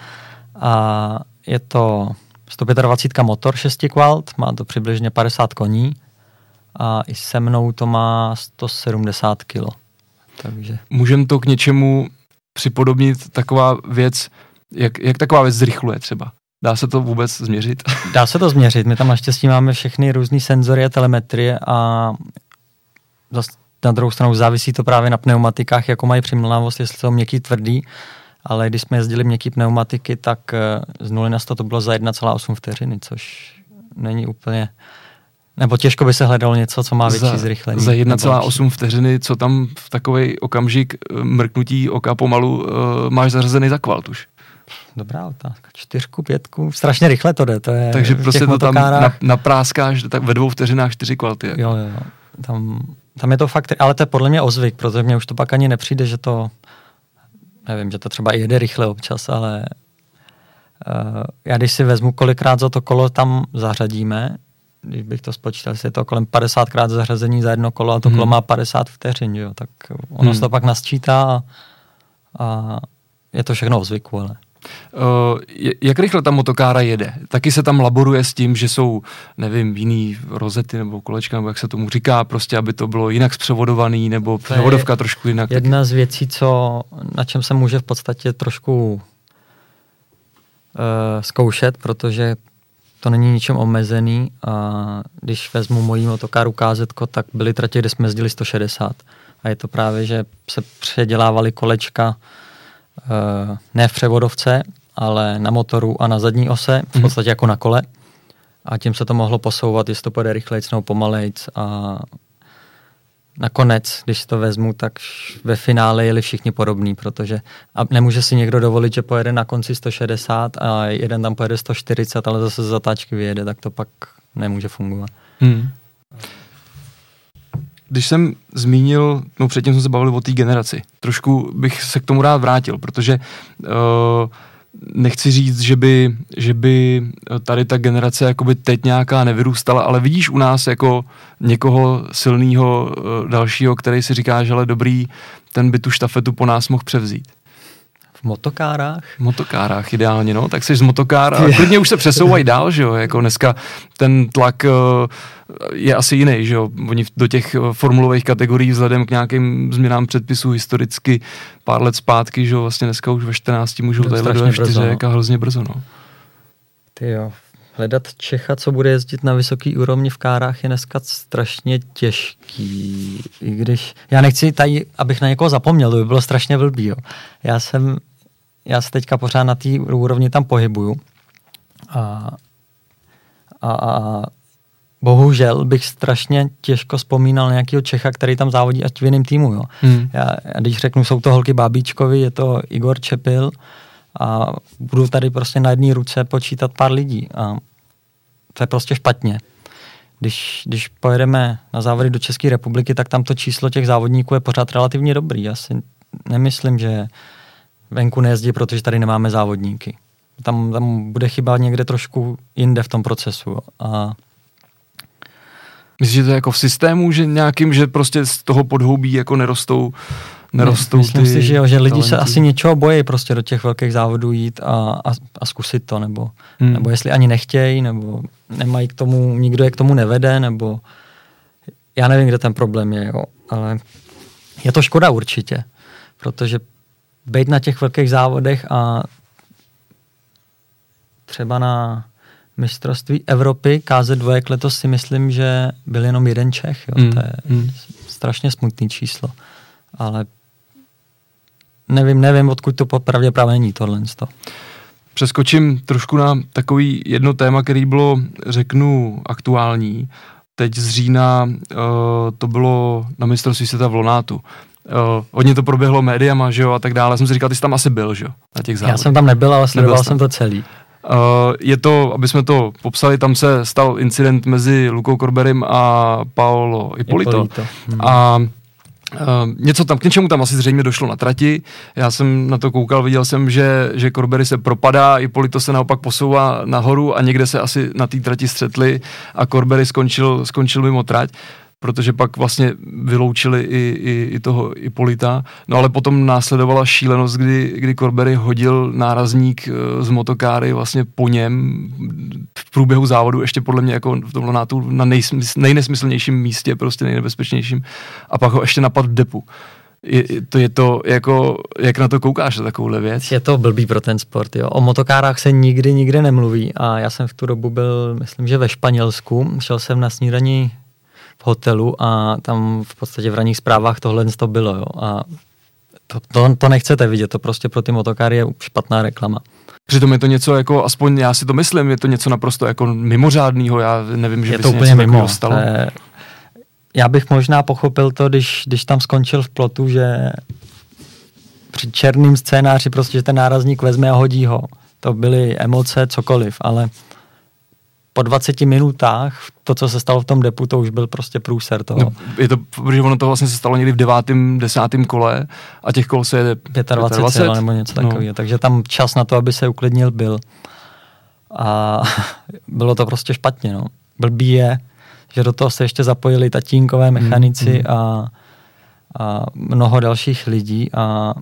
A je to 125 motor 6 kvalt, má to přibližně 50 koní a i se mnou to má 170 kg. Takže... Můžeme to k něčemu připodobnit taková věc, jak, jak taková věc zrychluje třeba? Dá se to vůbec změřit? [laughs] Dá se to změřit. My tam naštěstí máme všechny různé senzory a telemetrie a na druhou stranu závisí to právě na pneumatikách, jako mají přimlnavost, jestli jsou měkký, tvrdý, ale když jsme jezdili měkký pneumatiky, tak eh, z 0 na 100 to bylo za 1,8 vteřiny, což není úplně nebo těžko by se hledalo něco, co má větší za, zrychlení. Za 1,8 vteřiny, co tam v takový okamžik eh, mrknutí oka pomalu uh, máš zařazený za kvalt už? Dobrá otázka. Čtyřku, pětku, strašně rychle to jde. To je Takže prostě to tam na, napráskáš tak ve dvou vteřinách čtyři kvality. Jo, jo, jo. Tam, tam je to fakt, ale to je podle mě ozvyk, protože mě už to pak ani nepřijde, že to, nevím, že to třeba jede rychle občas, ale uh, já když si vezmu, kolikrát za to kolo tam zařadíme, když bych to spočítal, je to kolem 50 krát zařazení za jedno kolo a to hmm. kolo má 50 vteřin, jo, tak ono hmm. se to pak nasčítá a, a je to všechno o zvyku, ale... Uh, jak rychle ta motokára jede? Taky se tam laboruje s tím, že jsou, nevím, jiný rozety nebo kolečka, nebo jak se tomu říká, prostě, aby to bylo jinak zpřevodovaný, nebo převodovka trošku jinak. Jedna taky. z věcí, co, na čem se může v podstatě trošku uh, zkoušet, protože to není ničem omezený a když vezmu mojí motokáru KZ, tak byly tratě, kde jsme jezdili 160 a je to právě, že se předělávaly kolečka Eh, ne v převodovce, ale na motoru a na zadní ose, v mhm. podstatě jako na kole. A tím se to mohlo posouvat, jestli to půjde rychlejc nebo pomalejc. A nakonec, když to vezmu, tak ve finále jeli všichni podobní, protože a nemůže si někdo dovolit, že pojede na konci 160 a jeden tam pojede 140, ale zase z zatáčky vyjede, tak to pak nemůže fungovat. Hmm. když jsem zmínil, no předtím jsme se bavili o té generaci, trošku bych se k tomu rád vrátil, protože uh, nechci říct, že by, že by tady ta generace jakoby teď nějaká nevyrůstala, ale vidíš u nás jako někoho silného uh, dalšího, který si říká, že ale dobrý, ten by tu štafetu po nás mohl převzít. V motokárách? V motokárách ideálně, no. Tak jsi z motokára a klidně už se přesouvají dál, že jo. Jako dneska ten tlak uh, je asi jiný, že jo. Oni do těch uh, formulových kategorií vzhledem k nějakým změnám předpisů historicky pár let zpátky, že jo, vlastně dneska už ve 14 můžou tady do F4 no. a hrozně brzo, no. Ty jo, hledat Čecha, co bude jezdit na vysoký úrovni v kárách, je dneska strašně těžký. I když, já nechci tady, abych na někoho zapomněl, to by bylo strašně blbý. Jo. Já jsem já se teďka pořád na té úrovni tam pohybuju. A, a, a bohužel bych strašně těžko vzpomínal nějakého Čecha, který tam závodí ať v jiném týmu. Jo. Hmm. Já, já, když řeknu, jsou to holky Bábíčkovi, je to Igor Čepil a budu tady prostě na jedné ruce počítat pár lidí. A to je prostě špatně. Když, když pojedeme na závody do České republiky, tak tam to číslo těch závodníků je pořád relativně dobrý. Já si nemyslím, že venku nejezdí, protože tady nemáme závodníky. Tam, tam bude chyba někde trošku jinde v tom procesu. A Myslíš, že to je jako v systému, že nějakým, že prostě z toho podhoubí jako nerostou nerostou ne, Myslím ty si, že, jo, že lidi talenty. se asi něčeho bojí prostě do těch velkých závodů jít a, a, a zkusit to, nebo, hmm. nebo jestli ani nechtějí, nebo nemají k tomu, nikdo je k tomu nevede, nebo já nevím, kde ten problém je, jo, ale je to škoda určitě, protože být na těch velkých závodech a třeba na mistrovství Evropy KZ2 letos si myslím, že byl jenom jeden Čech. Jo. Mm. To je mm. strašně smutný číslo. Ale nevím, nevím, odkud to pravděpodobně není tohle. Přeskočím trošku na takový jedno téma, který bylo, řeknu, aktuální. Teď z října uh, to bylo na mistrovství světa v Lonátu. Uh, hodně to proběhlo médiama, že jo, a tak dále. Jsem si říkal, ty jsi tam asi byl, že jo, na těch závodech. Já jsem tam nebyl, ale sledoval jsem to celý. Uh, je to, aby jsme to popsali, tam se stal incident mezi Lukou Korberim a Paolo Ipolito. Ipolito. Hmm. A Uh, něco tam, k něčemu tam asi zřejmě došlo na trati. Já jsem na to koukal, viděl jsem, že, že Corbery se propadá, Ipolito se naopak posouvá nahoru a někde se asi na té trati střetli a Corbery skončil, skončil mimo trať protože pak vlastně vyloučili i, i, i toho Ipolita. No ale potom následovala šílenost, kdy, kdy Corbery hodil nárazník eh, z motokáry vlastně po něm v průběhu závodu, ještě podle mě jako v tomhle nátu na nejsmysl, nejnesmyslnějším místě, prostě nejnebezpečnějším a pak ho ještě napad v depu. Je, to je to, jako, jak na to koukáš, na takovouhle věc? Je to blbý pro ten sport, jo. O motokárách se nikdy, nikdy nemluví a já jsem v tu dobu byl, myslím, že ve Španělsku, šel jsem na snídaní v hotelu a tam v podstatě v ranních zprávách tohle to bylo. Jo. A to, to, to nechcete vidět, to prostě pro ty motokáry je špatná reklama. Přitom je to něco jako, aspoň já si to myslím, je to něco naprosto jako mimořádného, já nevím, že je by to úplně mimo. Stalo. E, já bych možná pochopil to, když, když tam skončil v plotu, že při černým scénáři prostě, že ten nárazník vezme a hodí ho. To byly emoce, cokoliv, ale po 20 minutách to, co se stalo v tom depu, to už byl prostě průser toho. No, je to, protože ono to vlastně se stalo někdy v devátém, desátém kole a těch kol se jede 25, 25 nebo něco no. takového. Takže tam čas na to, aby se uklidnil, byl. A [laughs] bylo to prostě špatně. No. Blbý je, že do toho se ještě zapojili tatínkové mechanici mm, mm. A, a mnoho dalších lidí a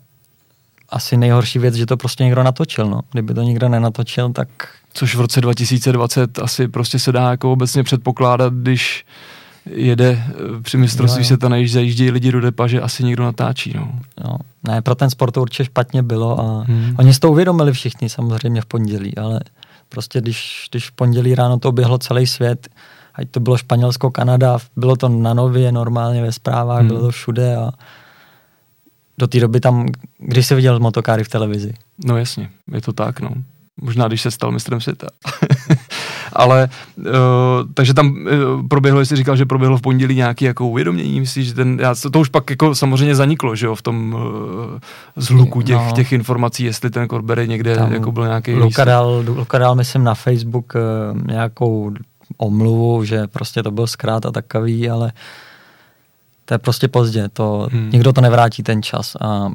asi nejhorší věc, že to prostě někdo natočil. No. Kdyby to nikdo nenatočil, tak což v roce 2020 asi prostě se dá jako obecně předpokládat, když jede eh, při mistrovství světa, než zajíždějí lidi do depa, že asi někdo natáčí. No. No, ne, pro ten sport to určitě špatně bylo a hmm. oni si to uvědomili všichni samozřejmě v pondělí, ale prostě když, když v pondělí ráno to oběhlo celý svět, ať to bylo Španělsko, Kanada, bylo to na nově, normálně ve zprávách, hmm. bylo to všude a do té doby tam, když se viděl motokáry v televizi. No jasně, je to tak, no. Možná, když se stal mistrem světa. [laughs] Ale, uh, takže tam uh, proběhlo, jestli říkal, že proběhlo v pondělí nějaký jako uvědomění, myslíš, že ten, já, to už pak jako samozřejmě zaniklo, že jo, v tom uh, zhluku těch, no. těch informací, jestli ten Corbery někde tam jako byl nějaký Luka dal, Luka dal, myslím, na Facebook uh, nějakou omluvu, že prostě to byl zkrát a takový, ale to je prostě pozdě, to, hmm. nikdo to nevrátí ten čas a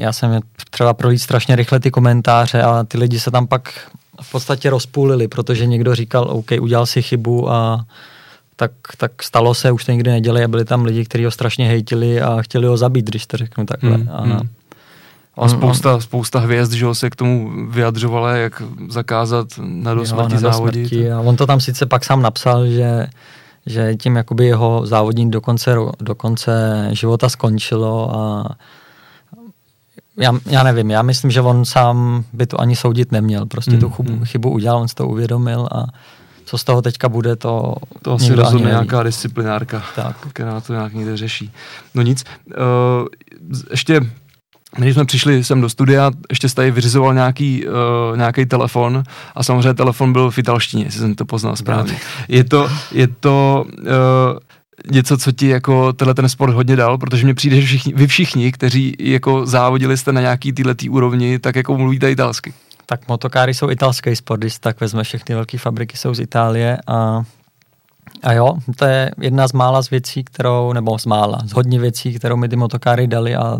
já jsem třeba projít strašně rychle ty komentáře a ty lidi se tam pak v podstatě rozpůlili, protože někdo říkal, OK, udělal si chybu a tak, tak stalo se, už to nikdy neděli a byli tam lidi, kteří ho strašně hejtili a chtěli ho zabít, když to řeknu takhle. Hmm, a. On, a spousta, spousta hvězd, že se k tomu vyjadřovala, jak zakázat na dosmrti závodit. A on to tam sice pak sám napsal, že, že tím jakoby jeho závodní do konce, do konce života skončilo a já, já nevím, já myslím, že on sám by to ani soudit neměl. Prostě mm, tu chybu, mm. chybu udělal, on si to uvědomil a co z toho teďka bude, to To asi rozhodne nějaká disciplinárka, tak. která to nějak někde řeší. No nic, uh, ještě když jsme přišli sem do studia, ještě jste tady vyřizoval nějaký, uh, nějaký telefon a samozřejmě telefon byl v italštině, jestli jsem to poznal správně. Je to, je to uh, něco, co ti jako tenhle ten sport hodně dal, protože mně přijde, že všichni, vy všichni, kteří jako závodili jste na nějaký tyhle úrovni, tak jako mluvíte italsky. Tak motokáry jsou italský sport, když tak vezme všechny velké fabriky jsou z Itálie a a jo, to je jedna z mála z věcí, kterou, nebo z mála, z hodně věcí, kterou mi ty motokáry dali a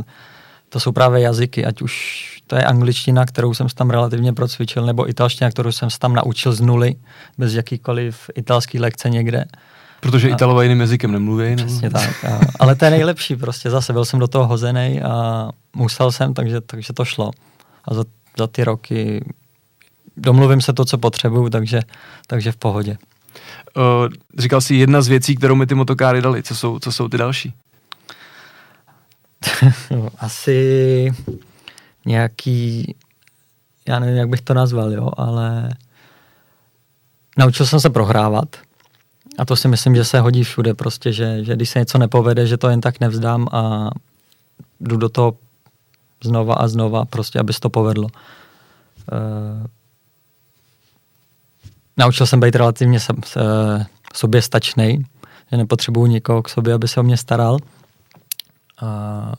to jsou právě jazyky, ať už to je angličtina, kterou jsem tam relativně procvičil, nebo italština, kterou jsem tam naučil z nuly, bez jakýkoliv italský lekce někde. Protože a, Italové jiným jazykem nemluví. Přesně nebo... tak. A, ale to je nejlepší prostě. Zase byl jsem do toho hozený a musel jsem, takže, takže to šlo. A za, za ty roky domluvím se to, co potřebuju, takže, takže v pohodě. Uh, říkal jsi jedna z věcí, kterou mi ty motokáry dali. Co jsou, co jsou ty další? [laughs] Asi nějaký, já nevím, jak bych to nazval, jo, ale naučil jsem se prohrávat. A to si myslím, že se hodí všude prostě, že, že když se něco nepovede, že to jen tak nevzdám a jdu do toho znova a znova, prostě, aby se to povedlo. Uh, naučil jsem být relativně se, se, soběstačný, že nepotřebuju nikoho k sobě, aby se o mě staral. A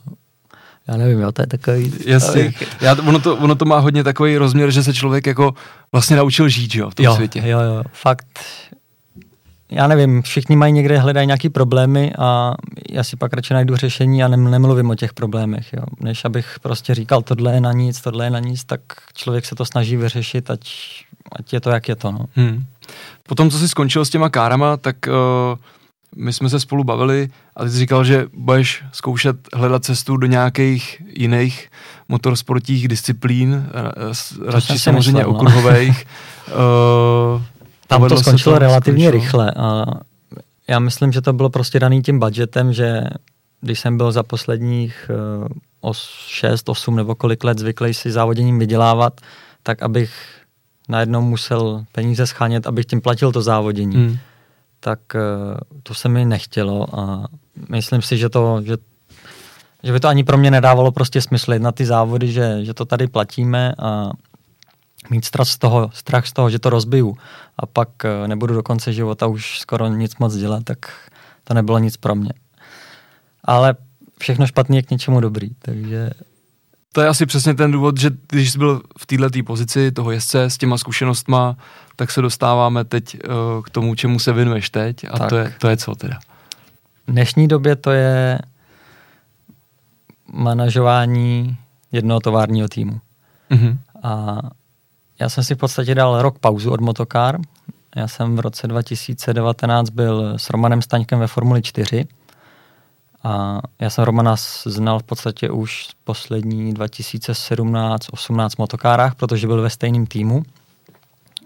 já nevím, jo, to je takový... Jasně, já, ono, to, ono to má hodně takový rozměr, že se člověk jako vlastně naučil žít, jo, v tom jo, světě. Jo, jo, fakt. Já nevím, všichni mají někde, hledají nějaký problémy a já si pak radši najdu řešení a nemluvím o těch problémech, jo. Než abych prostě říkal, tohle je na nic, tohle je na nic, tak člověk se to snaží vyřešit, ať, ať je to, jak je to, no. Hmm. Potom, co jsi skončil s těma kárama, tak uh my jsme se spolu bavili a ty jsi říkal, že budeš zkoušet hledat cestu do nějakých jiných motorsportních disciplín, radši samozřejmě myslel, no. okruhových. uh, [laughs] Tam to skončilo to, relativně skončilo. rychle a já myslím, že to bylo prostě daný tím budgetem, že když jsem byl za posledních uh, 6, 8 nebo kolik let zvyklý si závoděním vydělávat, tak abych najednou musel peníze schánět, abych tím platil to závodění. Hmm tak eh, to se mi nechtělo a myslím si, že to, že, že by to ani pro mě nedávalo prostě smysl na ty závody, že, že to tady platíme a mít strach z toho, strach z toho, že to rozbiju a pak eh, nebudu do konce života už skoro nic moc dělat, tak to nebylo nic pro mě. Ale všechno špatný je k něčemu dobrý, takže to je asi přesně ten důvod, že když jsi byl v této pozici toho jezdce s těma zkušenostma, tak se dostáváme teď uh, k tomu, čemu se věnuješ teď a tak. to je, to je co teda? V dnešní době to je manažování jednoho továrního týmu. Mm-hmm. A já jsem si v podstatě dal rok pauzu od motokár. Já jsem v roce 2019 byl s Romanem Staňkem ve Formuli 4 a já jsem Romana znal v podstatě už poslední 2017-18 motokárách, protože byl ve stejném týmu.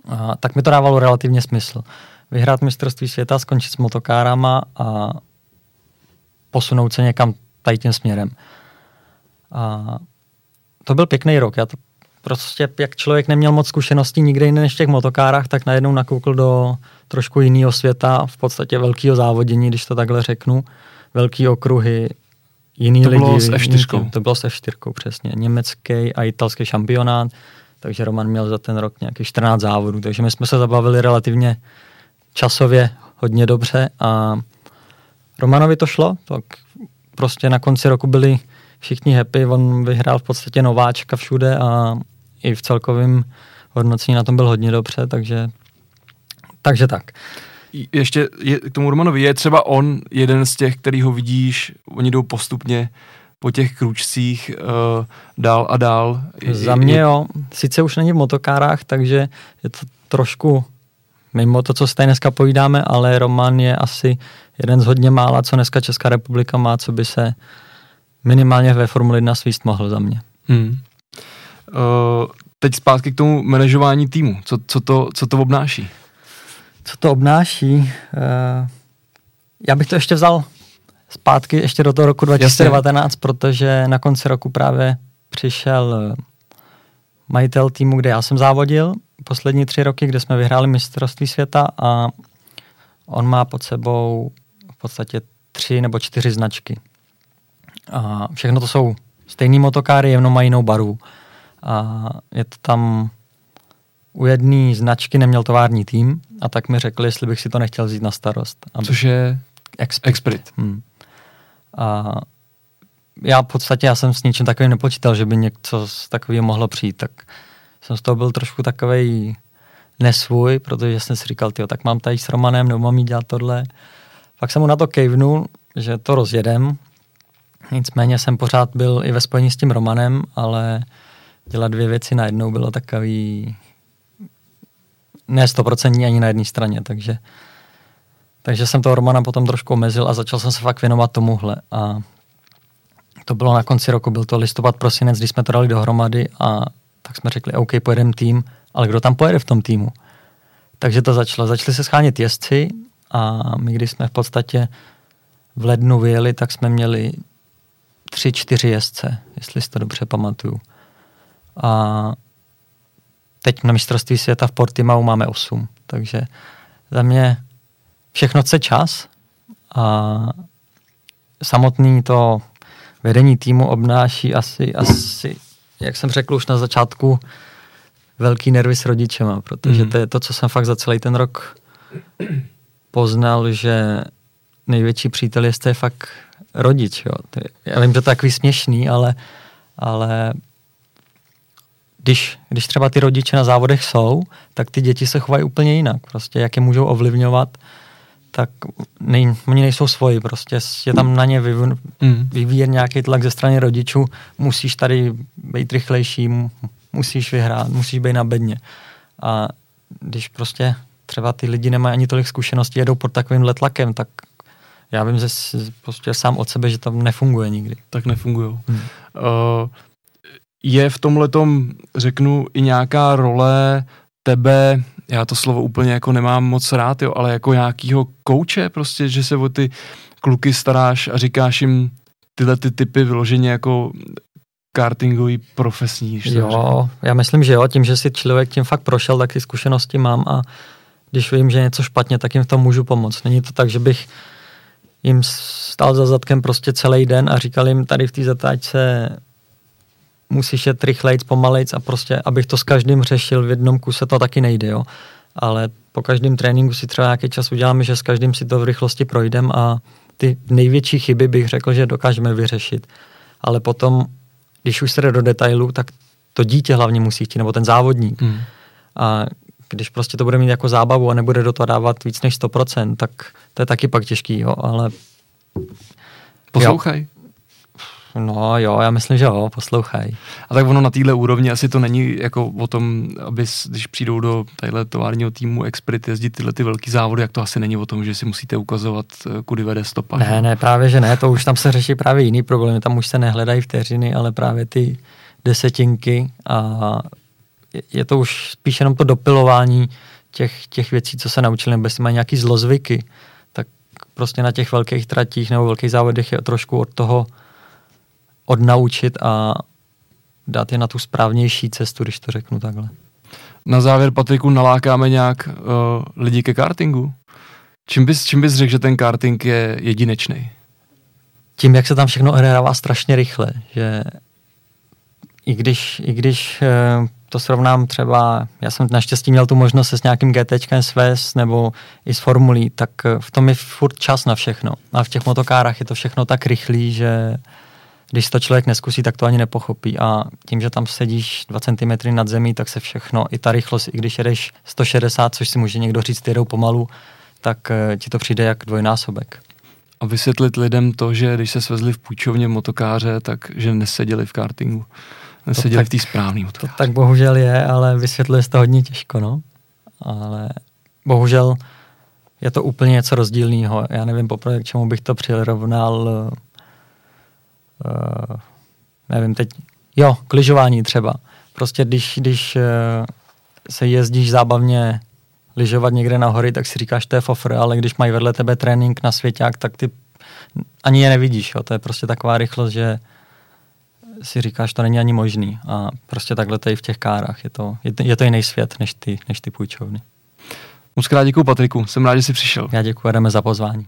A tak mi to dávalo relativně smysl. Vyhrát mistrovství světa, skončit s motokárama a posunout se někam tady tím směrem. A to byl pěkný rok. Já to prostě, jak člověk neměl moc zkušeností nikde jiné než v těch motokárách, tak najednou nakoukl do trošku jiného světa, v podstatě velkého závodění, když to takhle řeknu velký okruhy, jiný to lidi. Bylo s F4. to bylo s F4, přesně. Německý a italský šampionát, takže Roman měl za ten rok nějakých 14 závodů, takže my jsme se zabavili relativně časově hodně dobře a Romanovi to šlo, tak prostě na konci roku byli všichni happy, on vyhrál v podstatě nováčka všude a i v celkovém hodnocení na tom byl hodně dobře, takže, takže tak. ještě je, k tomu Romanovi, je třeba on jeden z těch, který ho vidíš, oni jdou postupně po těch kručcích uh, dál a dál. Za mě jo, sice už není v motokárách, takže je to trošku mimo to, co se tady dneska povídáme, ale Roman je asi jeden z hodně mála, co dneska Česká republika má, co by se minimálně ve Formuli 1 svíst mohl za mě. Hmm. Uh, teď zpátky k tomu manažování týmu. Co, co, to, co to obnáší? Co to obnáší? Uh, já bych to ještě vzal zpátky ještě do toho roku 2019, Jasně. protože na konci roku právě přišel eh, majitel týmu, kde já jsem závodil poslední tři roky, kde jsme vyhráli mistrovství světa a on má pod sebou v podstatě tři nebo čtyři značky. A všechno to jsou stejný motokáry, jenom mají jinou barvu. A je to tam u jedné značky neměl tovární tým a tak mi řekli, jestli bych si to nechtěl vzít na starost. Aby... Což je Exprit. Exprit. Hmm. A já v podstatě já jsem s ničím takovým nepočítal, že by něco z takového mohlo přijít, tak jsem z toho byl trošku takový nesvůj, protože jsem si říkal, tyjo, tak mám tady s Romanem, nebo mám jí dělat tohle. Pak jsem mu na to kejvnul, že to rozjedem. Nicméně jsem pořád byl i ve spojení s tím Romanem, ale dělat dvě věci najednou bylo takový ne stoprocentní ani na jedné straně, takže takže jsem toho Romana potom trošku omezil a začal jsem se fakt věnovat tomuhle. A to bylo na konci roku, byl to listopad, prosinec, když jsme to dali dohromady a tak jsme řekli, OK, pojedeme tým, ale kdo tam pojede v tom týmu? Takže to začalo. Začali se schánět jezdci a my, když jsme v podstatě v lednu vyjeli, tak jsme měli tři, čtyři jezdce, jestli si to dobře pamatuju. A teď na mistrovství světa v Portimau máme osm, takže za mě všechno chce čas a samotný to vedení týmu obnáší asi, asi, jak jsem řekl už na začátku, velký nervy s rodičema, protože mm. to je to, co jsem fakt za celý ten rok poznal, že největší přítel je, je fakt rodič. Jo. Já vím, že to je takový směšný, ale, ale když, když třeba ty rodiče na závodech jsou, tak ty děti se chovají úplně jinak. Prostě jak je můžou ovlivňovat, tak nej, oni nejsou svoji, prostě je tam na ně vyvíjen, mm. vyvíjen nějaký tlak ze strany rodičů, musíš tady být rychlejší, musíš vyhrát, musíš být na bedně. A když prostě třeba ty lidi nemají ani tolik zkušeností, jedou pod takovým tlakem, tak já vím že prostě sám od sebe, že to nefunguje nikdy. Tak nefungují. Hmm. Uh, je v tomhle řeknu, i nějaká role tebe já to slovo úplně jako nemám moc rád, jo, ale jako nějakýho kouče prostě, že se o ty kluky staráš a říkáš jim tyhle ty typy vyloženě jako kartingový profesní. Jo, já myslím, že jo, tím, že si člověk tím fakt prošel, tak ty zkušenosti mám a když vím, že je něco špatně, tak jim v tom můžu pomoct. Není to tak, že bych jim stál za zadkem prostě celý den a říkal jim tady v té zatáčce musíš jet rychlejc, pomalejc a prostě, abych to s každým řešil v jednom kuse, to taky nejde, jo. Ale po každém tréninku si třeba nějaký čas uděláme, že s každým si to v rychlosti projdem a ty největší chyby bych řekl, že dokážeme vyřešit. Ale potom, když už se jde do detailu, tak to dítě hlavně musí chtít, nebo ten závodník. Hmm. A když prostě to bude mít jako zábavu a nebude do toho dávat víc než 100%, tak to je taky pak těžký, jo, ale... Poslouchaj. No jo, já myslím, že jo, poslouchaj. A tak ono na téhle úrovni asi to není jako o tom, aby když přijdou do tadyhle továrního týmu Expert jezdit tyhle ty velký závody, jak to asi není o tom, že si musíte ukazovat, eh, kudy vede stopa. Ne, ne, právě že ne, to už tam se řeší právě jiný problémy, tam už se nehledají vteřiny, ale právě ty desetinky a je to už spíš jenom to dopilování těch, těch věcí, co se naučili, nebo jestli mají nějaký zlozvyky, tak prostě na těch velkých tratích nebo velkých závodech je trošku od toho odnaučit a dát je na tu správnější cestu, když to řeknu takhle. Na závěr, Patriku, nalákáme nějak uh, lidi ke kartingu? Čím bys, čím bys řekl, že ten karting je jedinečný? Tím, jak se tam všechno odehrává strašně rychle, že i když, i když uh, to srovnám třeba, já jsem naštěstí měl tu možnost se s nějakým GTčkem svést nebo i s formulí, tak eh, v tom je furt čas na všechno. A v těch motokárách je to všechno tak rychlý, že když to člověk neskusí, tak to ani nepochopí. A tím, že tam sedíš 2 cm nad zemí, tak se všechno, i ta rychlost, i když jedeš 160, což si může někdo říct, jedou pomalu, tak eh, ti to přijde jak dvojnásobek. A vysvětlit lidem to, že když se svezli v půjčovně motokáře, tak že neseděli v kartingu. Neseděli tak, v té správné motokáře. To tak bohužel je, ale vysvětluje se to hodně těžko, no. Ale bohužel je to úplně něco rozdílného. Já nevím poprvé, k čemu bych to přirovnal. Uh, nevím, teď, jo, kližování třeba. Prostě když, když uh, se jezdíš zábavně lyžovat někde na hory, tak si říkáš, to je fofr, ale když mají vedle tebe trénink na svěťák, tak ty ani je nevidíš. Jo. To je prostě taková rychlost, že si říkáš, to není ani možný. A prostě takhle to je v těch kárách. Je to, je, je to jiný svět než ty, než ty půjčovny. Moc krát děkuji Patriku, jsem rád, že jsi přišel. Já děkuji, jdeme za pozvání.